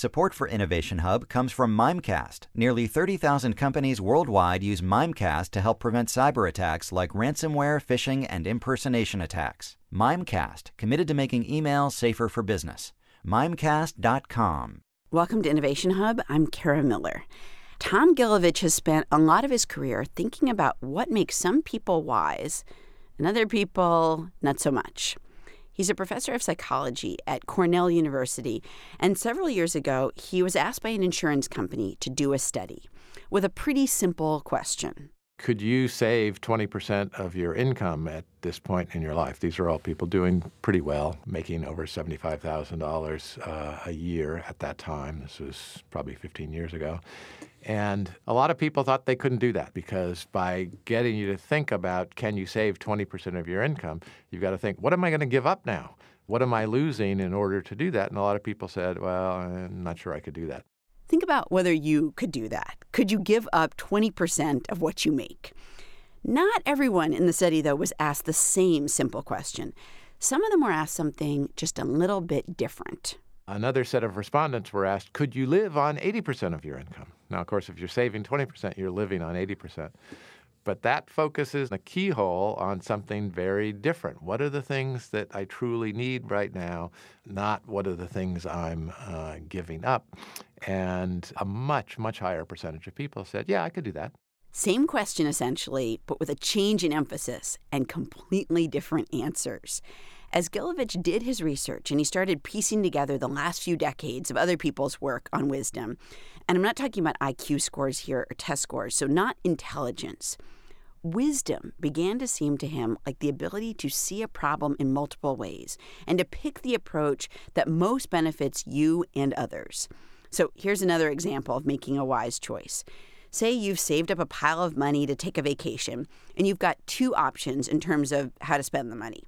Support for Innovation Hub comes from Mimecast. Nearly 30,000 companies worldwide use Mimecast to help prevent cyber attacks like ransomware, phishing, and impersonation attacks. Mimecast, committed to making email safer for business. Mimecast.com. Welcome to Innovation Hub. I'm Kara Miller. Tom Gilovich has spent a lot of his career thinking about what makes some people wise and other people not so much. He's a professor of psychology at Cornell University, and several years ago, he was asked by an insurance company to do a study with a pretty simple question. Could you save 20% of your income at this point in your life? These are all people doing pretty well, making over $75,000 uh, a year at that time. This was probably 15 years ago. And a lot of people thought they couldn't do that because by getting you to think about can you save 20% of your income, you've got to think, what am I going to give up now? What am I losing in order to do that? And a lot of people said, well, I'm not sure I could do that. Think about whether you could do that. Could you give up 20% of what you make? Not everyone in the study, though, was asked the same simple question. Some of them were asked something just a little bit different. Another set of respondents were asked, could you live on 80% of your income? Now, of course, if you're saving 20%, you're living on 80%. But that focuses a keyhole on something very different. What are the things that I truly need right now, not what are the things I'm uh, giving up? And a much, much higher percentage of people said, yeah, I could do that. Same question, essentially, but with a change in emphasis and completely different answers. As Gilovich did his research and he started piecing together the last few decades of other people's work on wisdom, and I'm not talking about IQ scores here or test scores, so not intelligence. Wisdom began to seem to him like the ability to see a problem in multiple ways and to pick the approach that most benefits you and others. So here's another example of making a wise choice. Say you've saved up a pile of money to take a vacation, and you've got two options in terms of how to spend the money.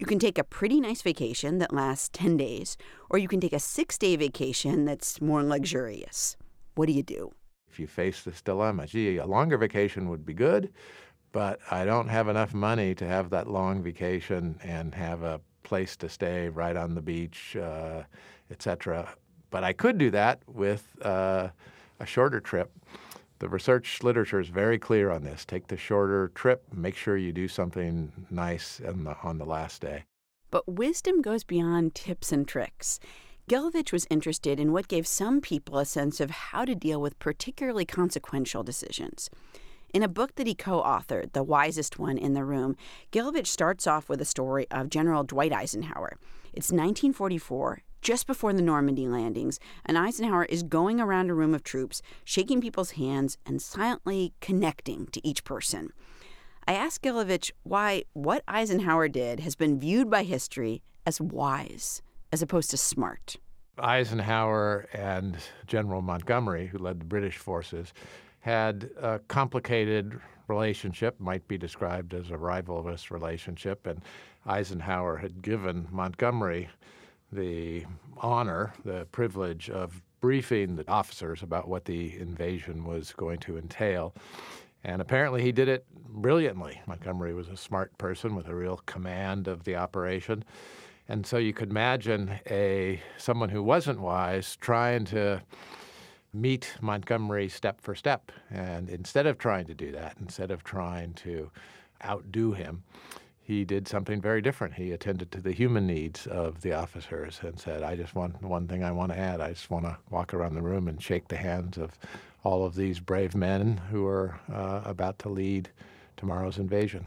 You can take a pretty nice vacation that lasts 10 days, or you can take a six day vacation that's more luxurious. What do you do? If you face this dilemma, gee, a longer vacation would be good, but I don't have enough money to have that long vacation and have a place to stay right on the beach, uh, etc. But I could do that with uh, a shorter trip. The research literature is very clear on this. Take the shorter trip, make sure you do something nice the, on the last day. But wisdom goes beyond tips and tricks. Gilovich was interested in what gave some people a sense of how to deal with particularly consequential decisions. In a book that he co authored, The Wisest One in the Room, Gilovich starts off with a story of General Dwight Eisenhower. It's 1944, just before the Normandy landings, and Eisenhower is going around a room of troops, shaking people's hands and silently connecting to each person. I asked Gilovich why what Eisenhower did has been viewed by history as wise as opposed to smart. Eisenhower and General Montgomery, who led the British forces, had a complicated relationship, might be described as a rivalrous relationship, and Eisenhower had given Montgomery the honor, the privilege of briefing the officers about what the invasion was going to entail. And apparently he did it brilliantly. Montgomery was a smart person with a real command of the operation. And so you could imagine a someone who wasn't wise trying to meet Montgomery step for step. And instead of trying to do that, instead of trying to outdo him, he did something very different. He attended to the human needs of the officers and said, I just want one thing I want to add. I just want to walk around the room and shake the hands of all of these brave men who are uh, about to lead tomorrow's invasion.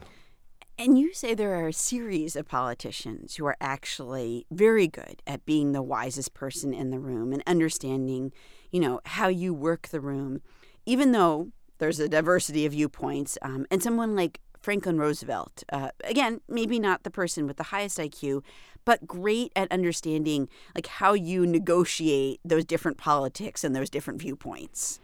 And you say there are a series of politicians who are actually very good at being the wisest person in the room and understanding, you know, how you work the room, even though there's a diversity of viewpoints. Um, and someone like Franklin Roosevelt. Uh, again, maybe not the person with the highest IQ, but great at understanding like how you negotiate those different politics and those different viewpoints.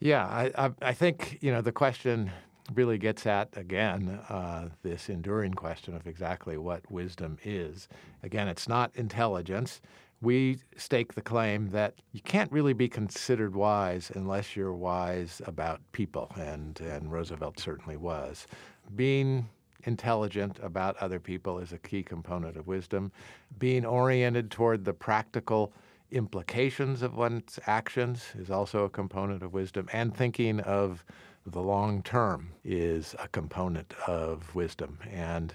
Yeah, I, I, I think you know the question really gets at again uh, this enduring question of exactly what wisdom is. Again, it's not intelligence we stake the claim that you can't really be considered wise unless you're wise about people, and, and Roosevelt certainly was. Being intelligent about other people is a key component of wisdom. Being oriented toward the practical implications of one's actions is also a component of wisdom, and thinking of the long term is a component of wisdom. And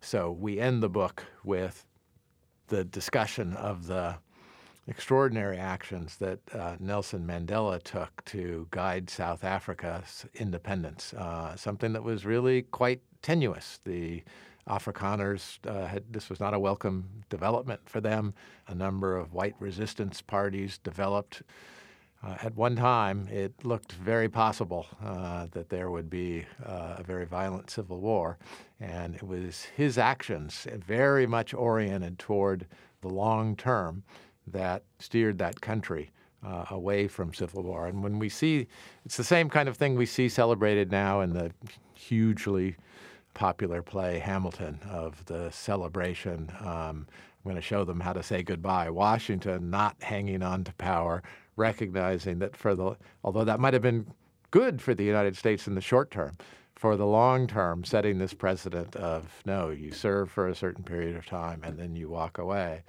so we end the book with the discussion of the extraordinary actions that uh, Nelson Mandela took to guide South Africa's independence, uh, something that was really quite tenuous. The Afrikaners, uh, had, this was not a welcome development for them. A number of white resistance parties developed. Uh, at one time, it looked very possible uh, that there would be uh, a very violent civil war. And it was his actions, very much oriented toward the long term, that steered that country uh, away from civil war. And when we see, it's the same kind of thing we see celebrated now in the hugely popular play Hamilton of the celebration. Um, I'm going to show them how to say goodbye. Washington not hanging on to power, recognizing that for the, although that might have been good for the United States in the short term, for the long term, setting this precedent of no, you serve for a certain period of time and then you walk away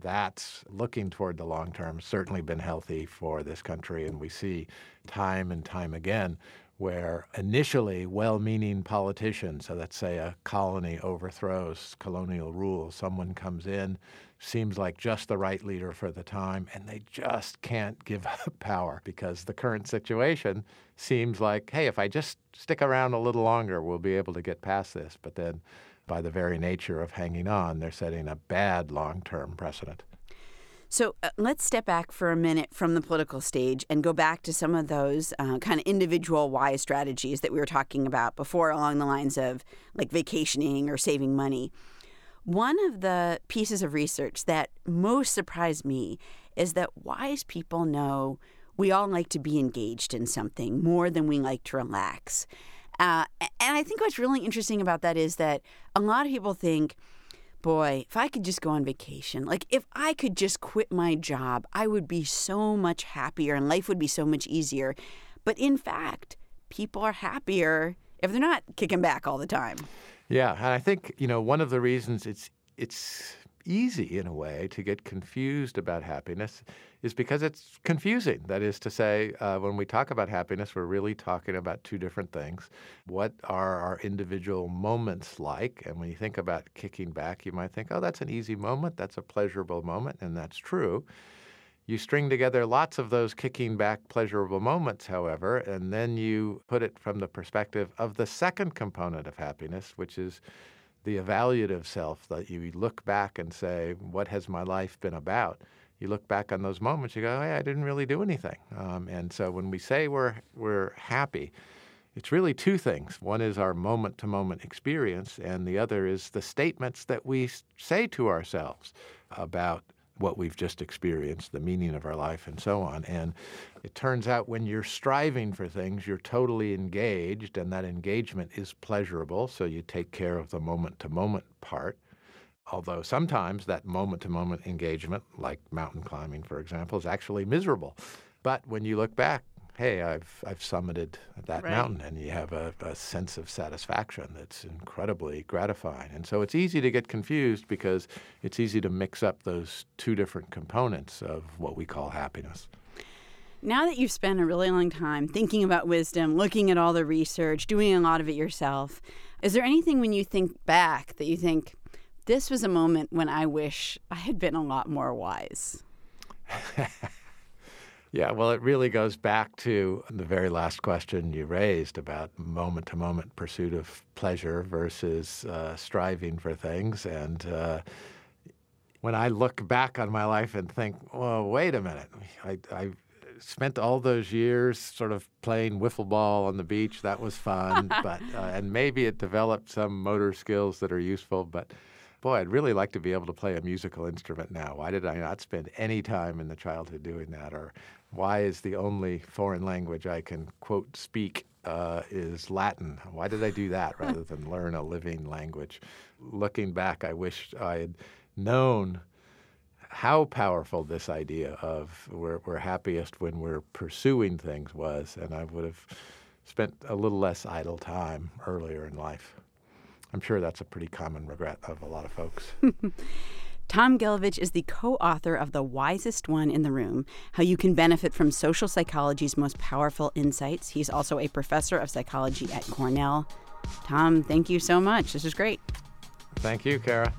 that's looking toward the long term certainly been healthy for this country. And we see time and time again where initially well meaning politicians, so let's say a colony overthrows colonial rule, someone comes in, seems like just the right leader for the time, and they just can't give up power because the current situation seems like, hey, if I just stick around a little longer, we'll be able to get past this. But then by the very nature of hanging on, they're setting a bad long term precedent. So uh, let's step back for a minute from the political stage and go back to some of those uh, kind of individual wise strategies that we were talking about before, along the lines of like vacationing or saving money. One of the pieces of research that most surprised me is that wise people know we all like to be engaged in something more than we like to relax. Uh, and I think what's really interesting about that is that a lot of people think, boy, if I could just go on vacation, like if I could just quit my job, I would be so much happier and life would be so much easier. But in fact, people are happier if they're not kicking back all the time. Yeah, and I think, you know, one of the reasons it's it's easy in a way to get confused about happiness is because it's confusing. That is to say, uh, when we talk about happiness, we're really talking about two different things. What are our individual moments like? And when you think about kicking back, you might think, oh, that's an easy moment, that's a pleasurable moment, and that's true. You string together lots of those kicking back pleasurable moments, however, and then you put it from the perspective of the second component of happiness, which is the evaluative self that you look back and say, what has my life been about? You look back on those moments, you go, hey, I didn't really do anything. Um, and so when we say we're, we're happy, it's really two things. One is our moment to moment experience, and the other is the statements that we say to ourselves about what we've just experienced, the meaning of our life, and so on. And it turns out when you're striving for things, you're totally engaged, and that engagement is pleasurable. So you take care of the moment to moment part. Although sometimes that moment to moment engagement, like mountain climbing, for example, is actually miserable. But when you look back, hey, I've I've summited that right. mountain, and you have a, a, sense of satisfaction that's incredibly gratifying. And so it's easy to get confused because it's easy to mix up those two different components of what we call happiness. Now that you've spent a really long time thinking about wisdom, looking at all the research, doing a lot of it yourself, is there anything when you think back that you think this was a moment when I wish I had been a lot more wise? Yeah, well, it really goes back to the very last question you raised about moment to moment pursuit of pleasure versus uh, striving for things. And uh, when I look back on my life and think, well, wait a minute, I, I spent all those years sort of playing wiffle ball on the beach. That was fun, but uh, and maybe it developed some motor skills that are useful, but boy, I'd really like to be able to play a musical instrument now. Why did I not spend any time in the childhood doing that? Or why is the only foreign language I can, quote, speak uh, is Latin? Why did I do that rather than learn a living language? Looking back, I wish I had known how powerful this idea of we're, we're happiest when we're pursuing things was, and I would have spent a little less idle time earlier in life. I'm sure that's a pretty common regret of a lot of folks. Tom Gilovich is the co author of The Wisest One in the Room How You Can Benefit from Social Psychology's Most Powerful Insights. He's also a professor of psychology at Cornell. Tom, thank you so much. This is great. Thank you, Kara.